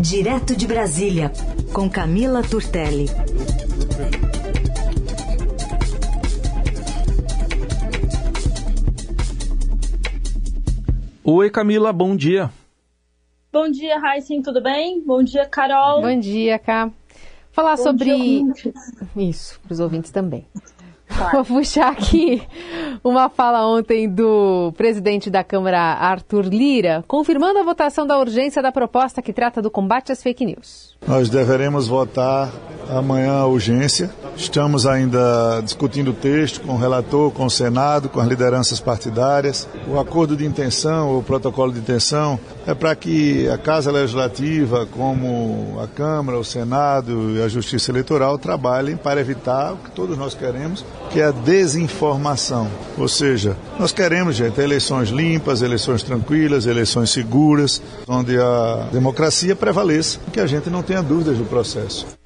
Direto de Brasília, com Camila Turtelli. Oi, Camila, bom dia. Bom dia, Raíssen, tudo bem? Bom dia, Carol. Bom dia, Cá. Falar Bom sobre. Dia, Isso, para os ouvintes também. Vou puxar aqui uma fala ontem do presidente da Câmara, Arthur Lira, confirmando a votação da urgência da proposta que trata do combate às fake news. Nós deveremos votar amanhã a urgência. Estamos ainda discutindo o texto com o relator, com o Senado, com as lideranças partidárias. O acordo de intenção, o protocolo de intenção, é para que a Casa Legislativa, como a Câmara, o Senado e a Justiça Eleitoral trabalhem para evitar o que todos nós queremos, que é a desinformação. Ou seja, nós queremos, gente, eleições limpas, eleições tranquilas, eleições seguras, onde a democracia prevaleça, que a gente não tenha dúvidas do processo.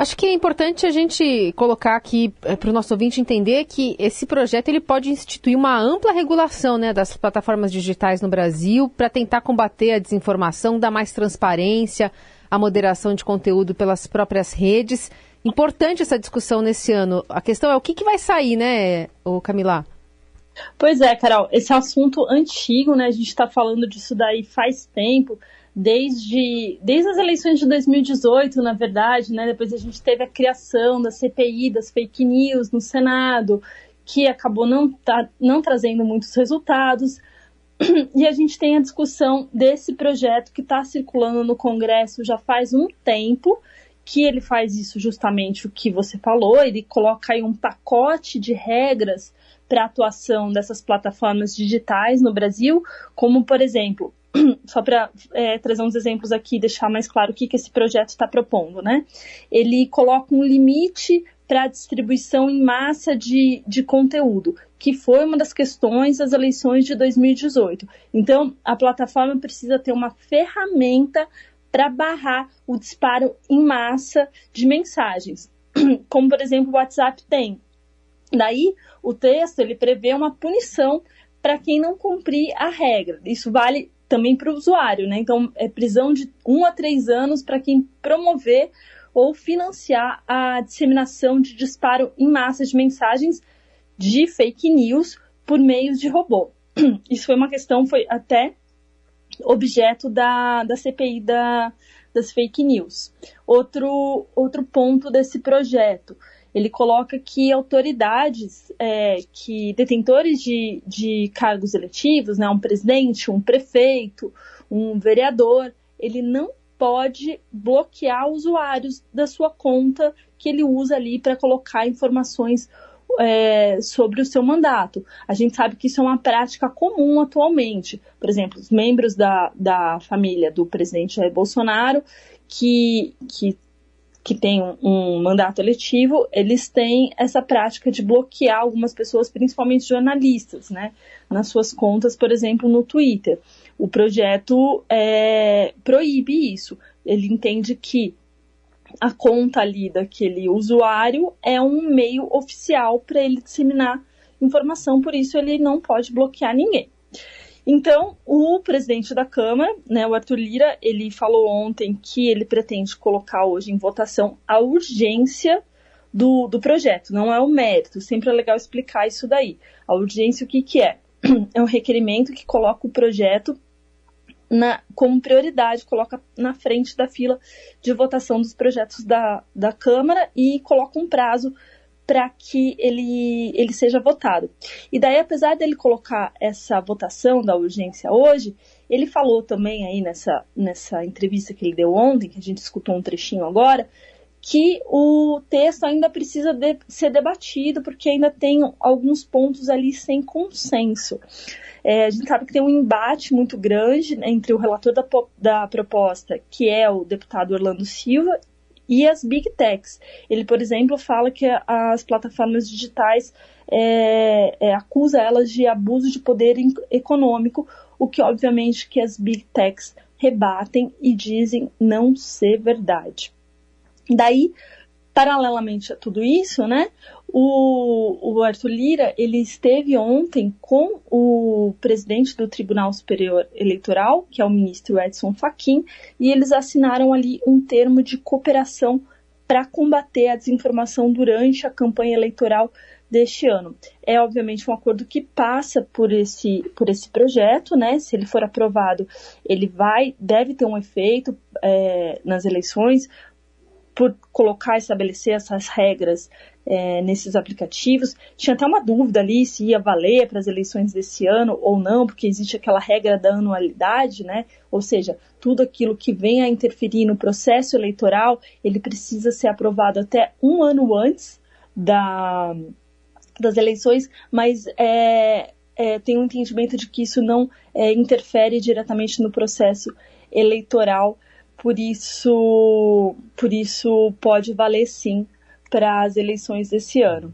Acho que é importante a gente colocar aqui é, para o nosso ouvinte entender que esse projeto ele pode instituir uma ampla regulação né, das plataformas digitais no Brasil para tentar combater a desinformação, dar mais transparência, a moderação de conteúdo pelas próprias redes. Importante essa discussão nesse ano. A questão é o que, que vai sair, né, o Camila? Pois é, Carol, esse assunto antigo, né? A gente está falando disso daí faz tempo desde, desde as eleições de 2018, na verdade, né? Depois a gente teve a criação da CPI, das fake news no Senado, que acabou não, tá, não trazendo muitos resultados. E a gente tem a discussão desse projeto que está circulando no Congresso já faz um tempo, que ele faz isso justamente o que você falou, ele coloca aí um pacote de regras para a atuação dessas plataformas digitais no Brasil, como, por exemplo, só para é, trazer uns exemplos aqui e deixar mais claro o que, que esse projeto está propondo, né? Ele coloca um limite para a distribuição em massa de, de conteúdo, que foi uma das questões das eleições de 2018. Então, a plataforma precisa ter uma ferramenta para barrar o disparo em massa de mensagens, como por exemplo o WhatsApp tem. Daí, o texto ele prevê uma punição para quem não cumprir a regra. Isso vale também para o usuário, né? Então, é prisão de um a três anos para quem promover ou financiar a disseminação de disparo em massa de mensagens de fake news por meios de robô. Isso foi uma questão, foi até objeto da, da CPI da, das fake news. Outro, outro ponto desse projeto ele coloca que autoridades, é, que detentores de, de cargos eletivos, né, um presidente, um prefeito, um vereador, ele não pode bloquear usuários da sua conta que ele usa ali para colocar informações é, sobre o seu mandato. A gente sabe que isso é uma prática comum atualmente. Por exemplo, os membros da, da família do presidente Jair Bolsonaro que, que que tem um, um, mandato eletivo, eles têm essa prática de bloquear algumas pessoas, principalmente jornalistas, né, nas suas contas, por exemplo, no Twitter. O projeto é, proíbe isso. Ele entende que a conta ali daquele usuário é um meio oficial para ele disseminar informação, por isso ele não pode bloquear ninguém. Então, o presidente da Câmara, né, o Arthur Lira, ele falou ontem que ele pretende colocar hoje em votação a urgência do, do projeto, não é o mérito. Sempre é legal explicar isso daí. A urgência, o que, que é? É um requerimento que coloca o projeto na, como prioridade, coloca na frente da fila de votação dos projetos da, da Câmara e coloca um prazo para que ele, ele seja votado. E daí, apesar dele colocar essa votação da urgência hoje, ele falou também aí nessa, nessa entrevista que ele deu ontem, que a gente escutou um trechinho agora, que o texto ainda precisa de, ser debatido, porque ainda tem alguns pontos ali sem consenso. É, a gente sabe que tem um embate muito grande entre o relator da, da proposta, que é o deputado Orlando Silva, e as big techs. Ele, por exemplo, fala que as plataformas digitais é, é, acusa elas de abuso de poder econômico, o que obviamente que as big techs rebatem e dizem não ser verdade. Daí, paralelamente a tudo isso, né, O, o Arthur Lira ele esteve ontem com o presidente do Tribunal Superior Eleitoral, que é o ministro Edson Fachin, e eles assinaram ali um termo de cooperação para combater a desinformação durante a campanha eleitoral deste ano. É obviamente um acordo que passa por esse, por esse projeto, né? Se ele for aprovado, ele vai, deve ter um efeito é, nas eleições por colocar estabelecer essas regras é, nesses aplicativos. Tinha até uma dúvida ali se ia valer para as eleições desse ano ou não, porque existe aquela regra da anualidade, né? Ou seja, tudo aquilo que venha a interferir no processo eleitoral, ele precisa ser aprovado até um ano antes da, das eleições, mas é, é, tem um entendimento de que isso não é, interfere diretamente no processo eleitoral, por isso, por isso pode valer sim para as eleições desse ano.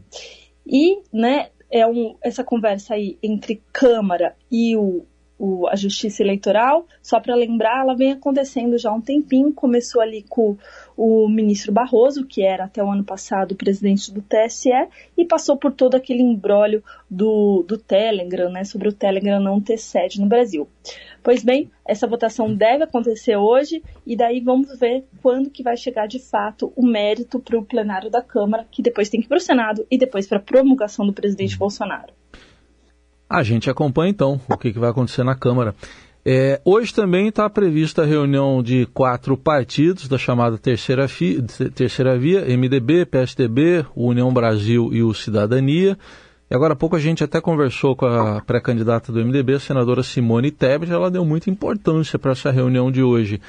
E, né, é um, essa conversa aí entre Câmara e o, o, a Justiça Eleitoral, só para lembrar, ela vem acontecendo já há um tempinho, começou ali com o ministro Barroso, que era até o ano passado presidente do TSE, e passou por todo aquele embrólio do, do Telegram, né, sobre o Telegram não ter sede no Brasil. Pois bem, essa votação deve acontecer hoje e daí vamos ver quando que vai chegar de fato o mérito para o plenário da Câmara, que depois tem que ir para o Senado e depois para a promulgação do presidente uhum. Bolsonaro. A gente acompanha então o que, que vai acontecer na Câmara. É, hoje também está prevista a reunião de quatro partidos da chamada Terceira, Terceira Via, MDB, PSDB, União Brasil e o Cidadania. E agora há pouco a gente até conversou com a pré-candidata do MDB, a senadora Simone Tebet, ela deu muita importância para essa reunião de hoje.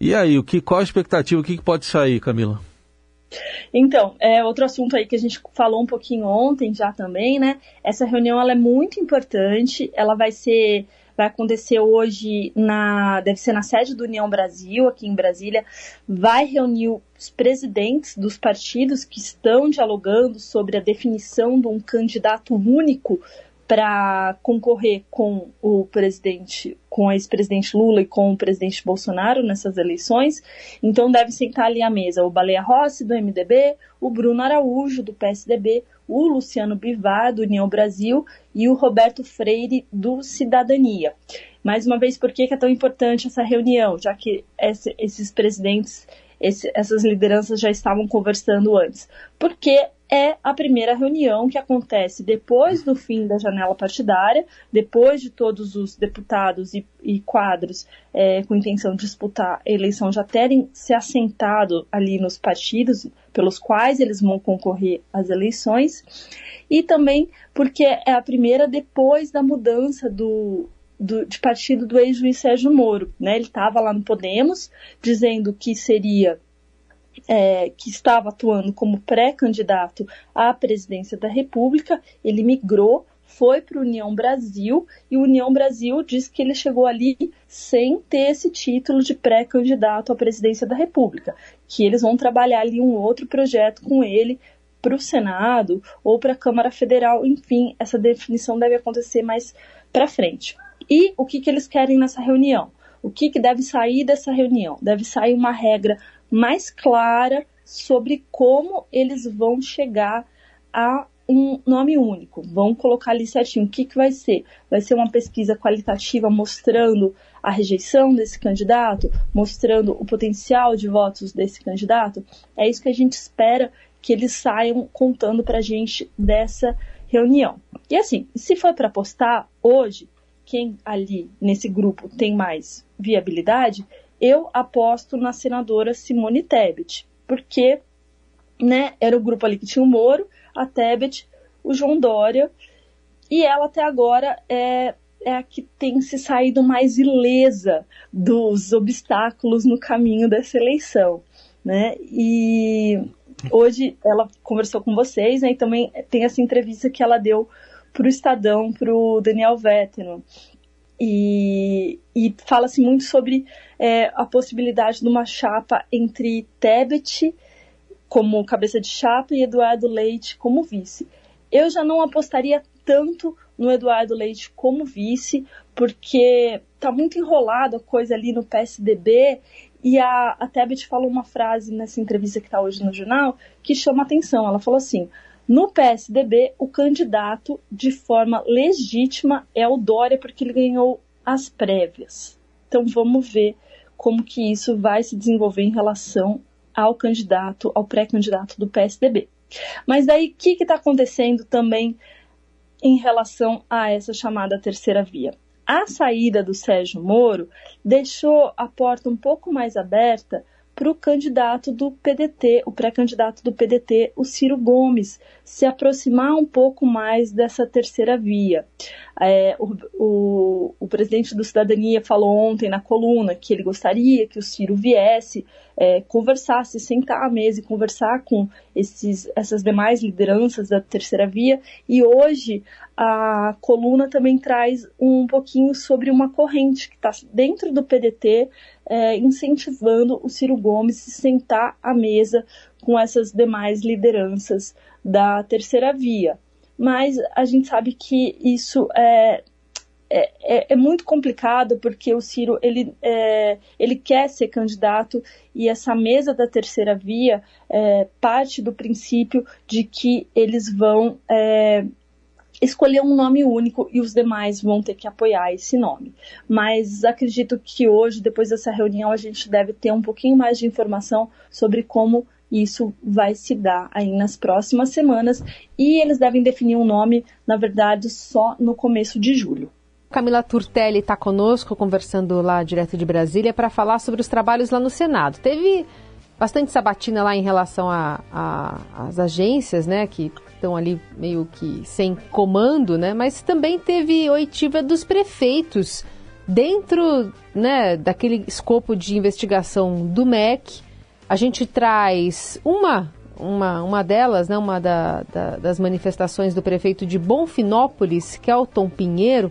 E aí, o que, qual a expectativa, o que, que pode sair, Camila? Então, é outro assunto aí que a gente falou um pouquinho ontem já também, né? Essa reunião ela é muito importante, ela vai ser vai acontecer hoje na deve ser na sede do União Brasil aqui em Brasília vai reunir os presidentes dos partidos que estão dialogando sobre a definição de um candidato único para concorrer com o presidente, com o ex-presidente Lula e com o presidente Bolsonaro nessas eleições. Então deve sentar ali à mesa o Baleia Rossi do MDB, o Bruno Araújo do PSDB, o Luciano Bivar do União Brasil e o Roberto Freire do Cidadania. Mais uma vez, por que é tão importante essa reunião? Já que esses presidentes, essas lideranças já estavam conversando antes. Porque é a primeira reunião que acontece depois do fim da janela partidária, depois de todos os deputados e, e quadros é, com intenção de disputar a eleição já terem se assentado ali nos partidos pelos quais eles vão concorrer às eleições, e também porque é a primeira depois da mudança do, do, de partido do ex-juiz Sérgio Moro. Né? Ele estava lá no Podemos, dizendo que seria é, que estava atuando como pré-candidato à presidência da República, ele migrou, foi para a União Brasil e o União Brasil diz que ele chegou ali sem ter esse título de pré-candidato à presidência da República, que eles vão trabalhar ali um outro projeto com ele para o Senado ou para a Câmara Federal, enfim, essa definição deve acontecer mais para frente. E o que, que eles querem nessa reunião? O que, que deve sair dessa reunião? Deve sair uma regra mais clara sobre como eles vão chegar a um nome único. Vão colocar ali certinho o que, que vai ser. Vai ser uma pesquisa qualitativa mostrando a rejeição desse candidato, mostrando o potencial de votos desse candidato. É isso que a gente espera que eles saiam contando para a gente dessa reunião. E assim, se for para apostar hoje, quem ali nesse grupo tem mais viabilidade, eu aposto na senadora Simone Tebet, porque né, era o grupo ali que tinha o Moro, a Tebet, o João Dória, e ela até agora é, é a que tem se saído mais ilesa dos obstáculos no caminho dessa eleição. Né? E hoje ela conversou com vocês, né, e também tem essa entrevista que ela deu para o Estadão, para o Daniel Vetterman. E, e fala-se muito sobre é, a possibilidade de uma chapa entre Tebet como cabeça de chapa e Eduardo Leite como vice. Eu já não apostaria tanto no Eduardo Leite como vice, porque tá muito enrolado a coisa ali no PSDB e a, a Tebet falou uma frase nessa entrevista que está hoje no jornal que chama atenção. Ela falou assim: No PSDB, o candidato de forma legítima é o Dória, porque ele ganhou as prévias. Então vamos ver como que isso vai se desenvolver em relação ao candidato, ao pré-candidato do PSDB. Mas daí, o que está acontecendo também em relação a essa chamada terceira via? A saída do Sérgio Moro deixou a porta um pouco mais aberta para o candidato do PDT, o pré-candidato do PDT, o Ciro Gomes, se aproximar um pouco mais dessa terceira via. É, o, o, o, presidente do Cidadania falou ontem na coluna que ele gostaria que o Ciro viesse, é, conversasse, sentar à mesa e conversar com esses, essas demais lideranças da terceira via. E hoje a coluna também traz um pouquinho sobre uma corrente que está dentro do PDT, é, incentivando o Ciro Gomes a se sentar à mesa com essas demais lideranças da terceira via. Mas a gente sabe que isso é, é, é, é, muito complicado porque o Ciro ele, é, ele quer ser candidato e essa mesa da terceira via é, parte do princípio de que eles vão é, escolher um nome único e os demais vão ter que apoiar esse nome. Mas acredito que hoje, depois dessa reunião, a gente deve ter um pouquinho mais de informação sobre como isso vai se dar aí nas próximas semanas e eles devem definir um nome, na verdade, só no começo de julho. Camila Turtelli está conosco, conversando lá direto de Brasília, para falar sobre os trabalhos lá no Senado. Teve bastante sabatina lá em relação às agências, né, que estão ali meio que sem comando, né, mas também teve oitiva dos prefeitos dentro, né, daquele escopo de investigação do MEC. A gente traz uma uma, uma delas, né, uma da, da, das manifestações do prefeito de Bonfinópolis, Kelton Pinheiro,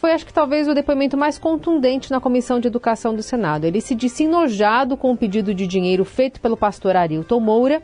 foi, acho que talvez, o depoimento mais contundente na Comissão de Educação do Senado. Ele se disse enojado com o pedido de dinheiro feito pelo pastor Arilton Moura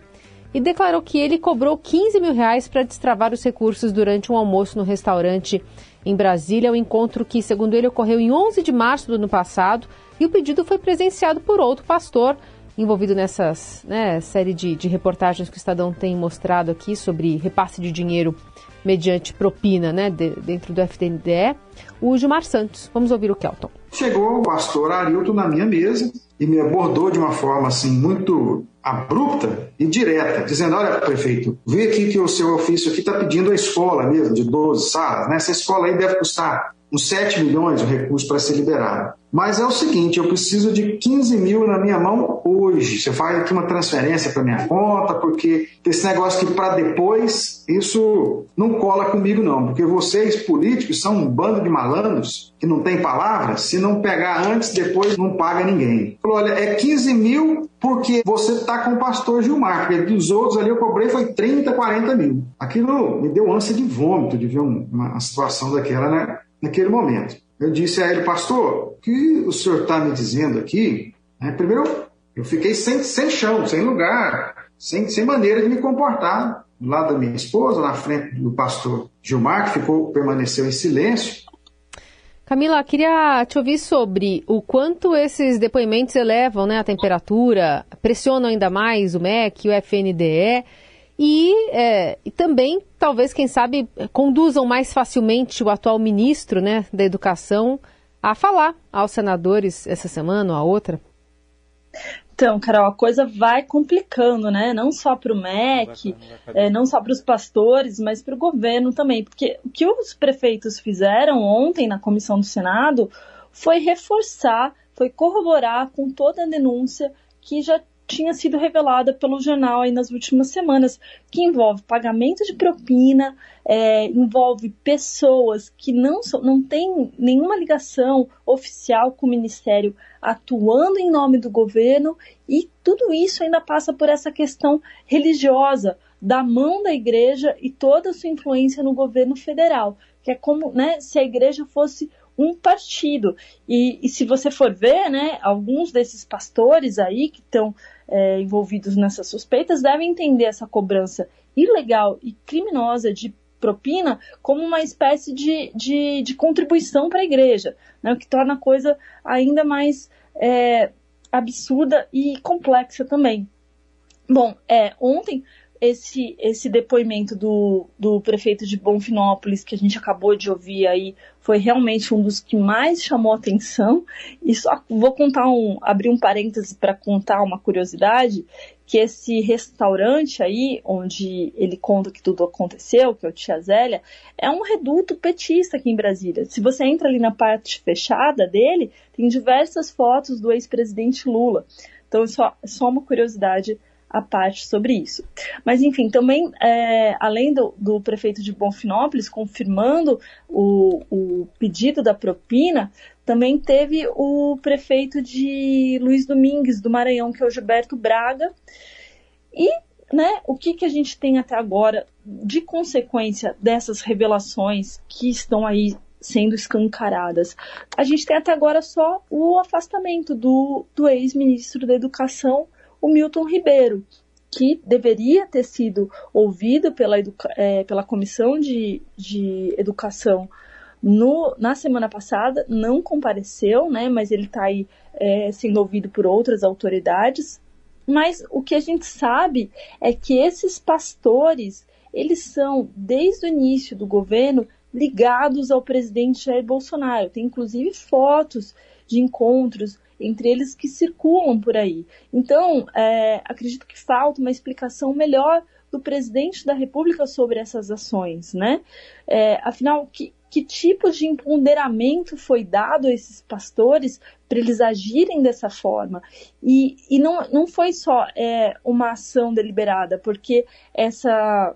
e declarou que ele cobrou 15 mil reais para destravar os recursos durante um almoço no restaurante em Brasília, um encontro que, segundo ele, ocorreu em 11 de março do ano passado e o pedido foi presenciado por outro pastor envolvido nessa né, série de, de reportagens que o Estadão tem mostrado aqui sobre repasse de dinheiro mediante propina né, de, dentro do FDNDE, o Gilmar Santos. Vamos ouvir o Kelton. Chegou o pastor Arilton na minha mesa e me abordou de uma forma assim muito abrupta e direta, dizendo: Olha, prefeito, vê aqui que o seu ofício aqui está pedindo a escola mesmo, de 12 salas, né? Essa escola aí deve custar uns 7 milhões de recursos para ser liberado. Mas é o seguinte, eu preciso de 15 mil na minha mão hoje. Você faz aqui uma transferência para minha conta, porque esse negócio que para depois, isso não cola comigo não, porque vocês políticos são um bando de malandros que não tem palavras. Se não pegar antes, depois não paga ninguém. Falou, olha, é 15 mil porque você está com o pastor Gilmar, porque dos outros ali eu cobrei foi 30, 40 mil. Aquilo me deu ânsia de vômito de ver uma situação daquela, né? Naquele momento. Eu disse a ele, pastor, o que o senhor está me dizendo aqui? Né, primeiro, eu fiquei sem, sem chão, sem lugar, sem, sem maneira de me comportar. Lado da minha esposa, na frente do pastor Gilmar, que ficou, permaneceu em silêncio. Camila, queria te ouvir sobre o quanto esses depoimentos elevam né, a temperatura, pressionam ainda mais o MEC, o FNDE e, é, e também, talvez, quem sabe, conduzam mais facilmente o atual ministro né, da Educação a falar aos senadores essa semana ou a outra? Então, Carol, a coisa vai complicando, né? Não só para o MEC, é, não só para os pastores, mas para o governo também. Porque o que os prefeitos fizeram ontem na comissão do Senado foi reforçar, foi corroborar com toda a denúncia que já tinha sido revelada pelo jornal aí nas últimas semanas, que envolve pagamento de propina, é, envolve pessoas que não, não têm nenhuma ligação oficial com o Ministério atuando em nome do governo, e tudo isso ainda passa por essa questão religiosa, da mão da igreja e toda a sua influência no governo federal, que é como né, se a igreja fosse um partido. E, e, se você for ver, né, alguns desses pastores aí que estão é, envolvidos nessas suspeitas devem entender essa cobrança ilegal e criminosa de propina como uma espécie de, de, de contribuição para a igreja, né, o que torna a coisa ainda mais é, absurda e complexa também. Bom, é, ontem esse, esse depoimento do, do prefeito de Bonfinópolis, que a gente acabou de ouvir aí, foi realmente um dos que mais chamou atenção. E só vou contar um, abrir um parêntese para contar uma curiosidade, que esse restaurante aí, onde ele conta que tudo aconteceu, que é o Tia Zélia, é um reduto petista aqui em Brasília. Se você entra ali na parte fechada dele, tem diversas fotos do ex-presidente Lula. Então, só, só uma curiosidade a parte sobre isso. Mas, enfim, também, é, além do, do, prefeito de Bonfinópolis confirmando o, o, pedido da propina, também teve o prefeito de Luiz Domingues, do Maranhão, que é o Gilberto Braga. E né, o que, que a gente tem até agora de consequência dessas revelações que estão aí sendo escancaradas? A gente tem até agora só o afastamento do, do ex-ministro da Educação, o Milton Ribeiro, que deveria ter sido ouvido pela, é, pela Comissão de, de Educação no, na semana passada, não compareceu, né, mas ele está aí é, sendo ouvido por outras autoridades. Mas o que a gente sabe é que esses pastores, eles são, desde o início do governo, ligados ao presidente Jair Bolsonaro. Tem inclusive fotos de encontros entre eles que circulam por aí. Então, é, acredito que falta uma explicação melhor do presidente da República sobre essas ações, né? É, afinal, que, que tipo de empoderamento foi dado a esses pastores para eles agirem dessa forma? E, e não, não foi só é, uma ação deliberada, porque essa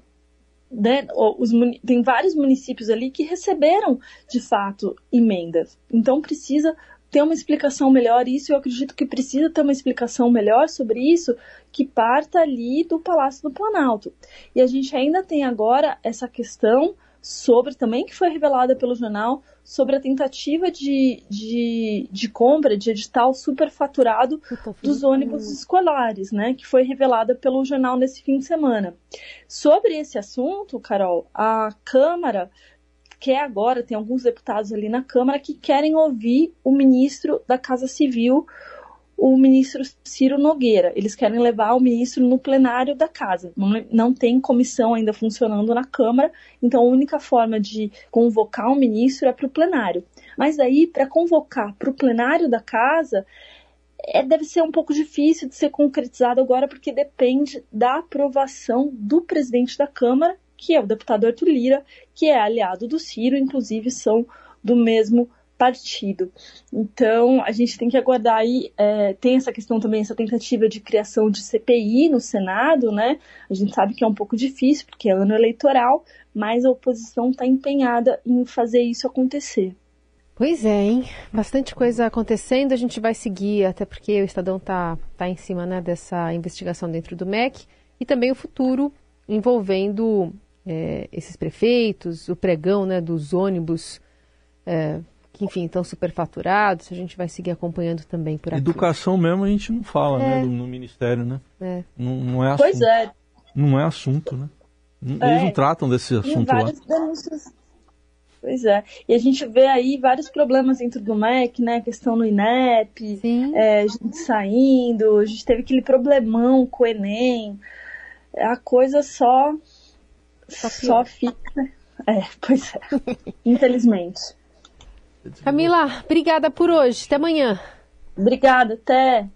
né, os, tem vários municípios ali que receberam de fato emendas. Então precisa ter uma explicação melhor isso, eu acredito que precisa ter uma explicação melhor sobre isso que parta ali do Palácio do Planalto. E a gente ainda tem agora essa questão sobre também que foi revelada pelo jornal sobre a tentativa de, de, de compra de edital superfaturado dos ônibus escolares, né, que foi revelada pelo jornal nesse fim de semana. Sobre esse assunto, Carol, a Câmara quer agora, tem alguns deputados ali na Câmara que querem ouvir o ministro da Casa Civil, o ministro Ciro Nogueira. Eles querem levar o ministro no plenário da casa. Não, não tem comissão ainda funcionando na Câmara, então a única forma de convocar o ministro é para o plenário. Mas aí, para convocar para o plenário da casa, é, deve ser um pouco difícil de ser concretizado agora, porque depende da aprovação do presidente da Câmara que é o deputado Arthur Lira, que é aliado do Ciro, inclusive são do mesmo partido. Então, a gente tem que aguardar aí, é, tem essa questão também, essa tentativa de criação de CPI no Senado, né? A gente sabe que é um pouco difícil, porque é ano eleitoral, mas a oposição está empenhada em fazer isso acontecer. Pois é, hein? Bastante coisa acontecendo, a gente vai seguir, até porque o Estadão está tá em cima né, dessa investigação dentro do MEC, e também o futuro envolvendo é, esses prefeitos, o pregão né, dos ônibus, é, que enfim estão superfaturados, a gente vai seguir acompanhando também por aqui. Educação mesmo a gente não fala né, é. no, no, Ministério, né? É. Não, não, é assunto. Pois é. Não é assunto, né? Eles não é. tratam desse assunto lá. Denúncias. Pois é. E a gente vê aí vários problemas dentro do MEC, né? A questão no INEP, é, gente saindo, a gente teve aquele problemão com o Enem. A coisa só só, só fica. É, pois é. Infelizmente. Camila, obrigada por hoje. Até amanhã. Obrigada, até.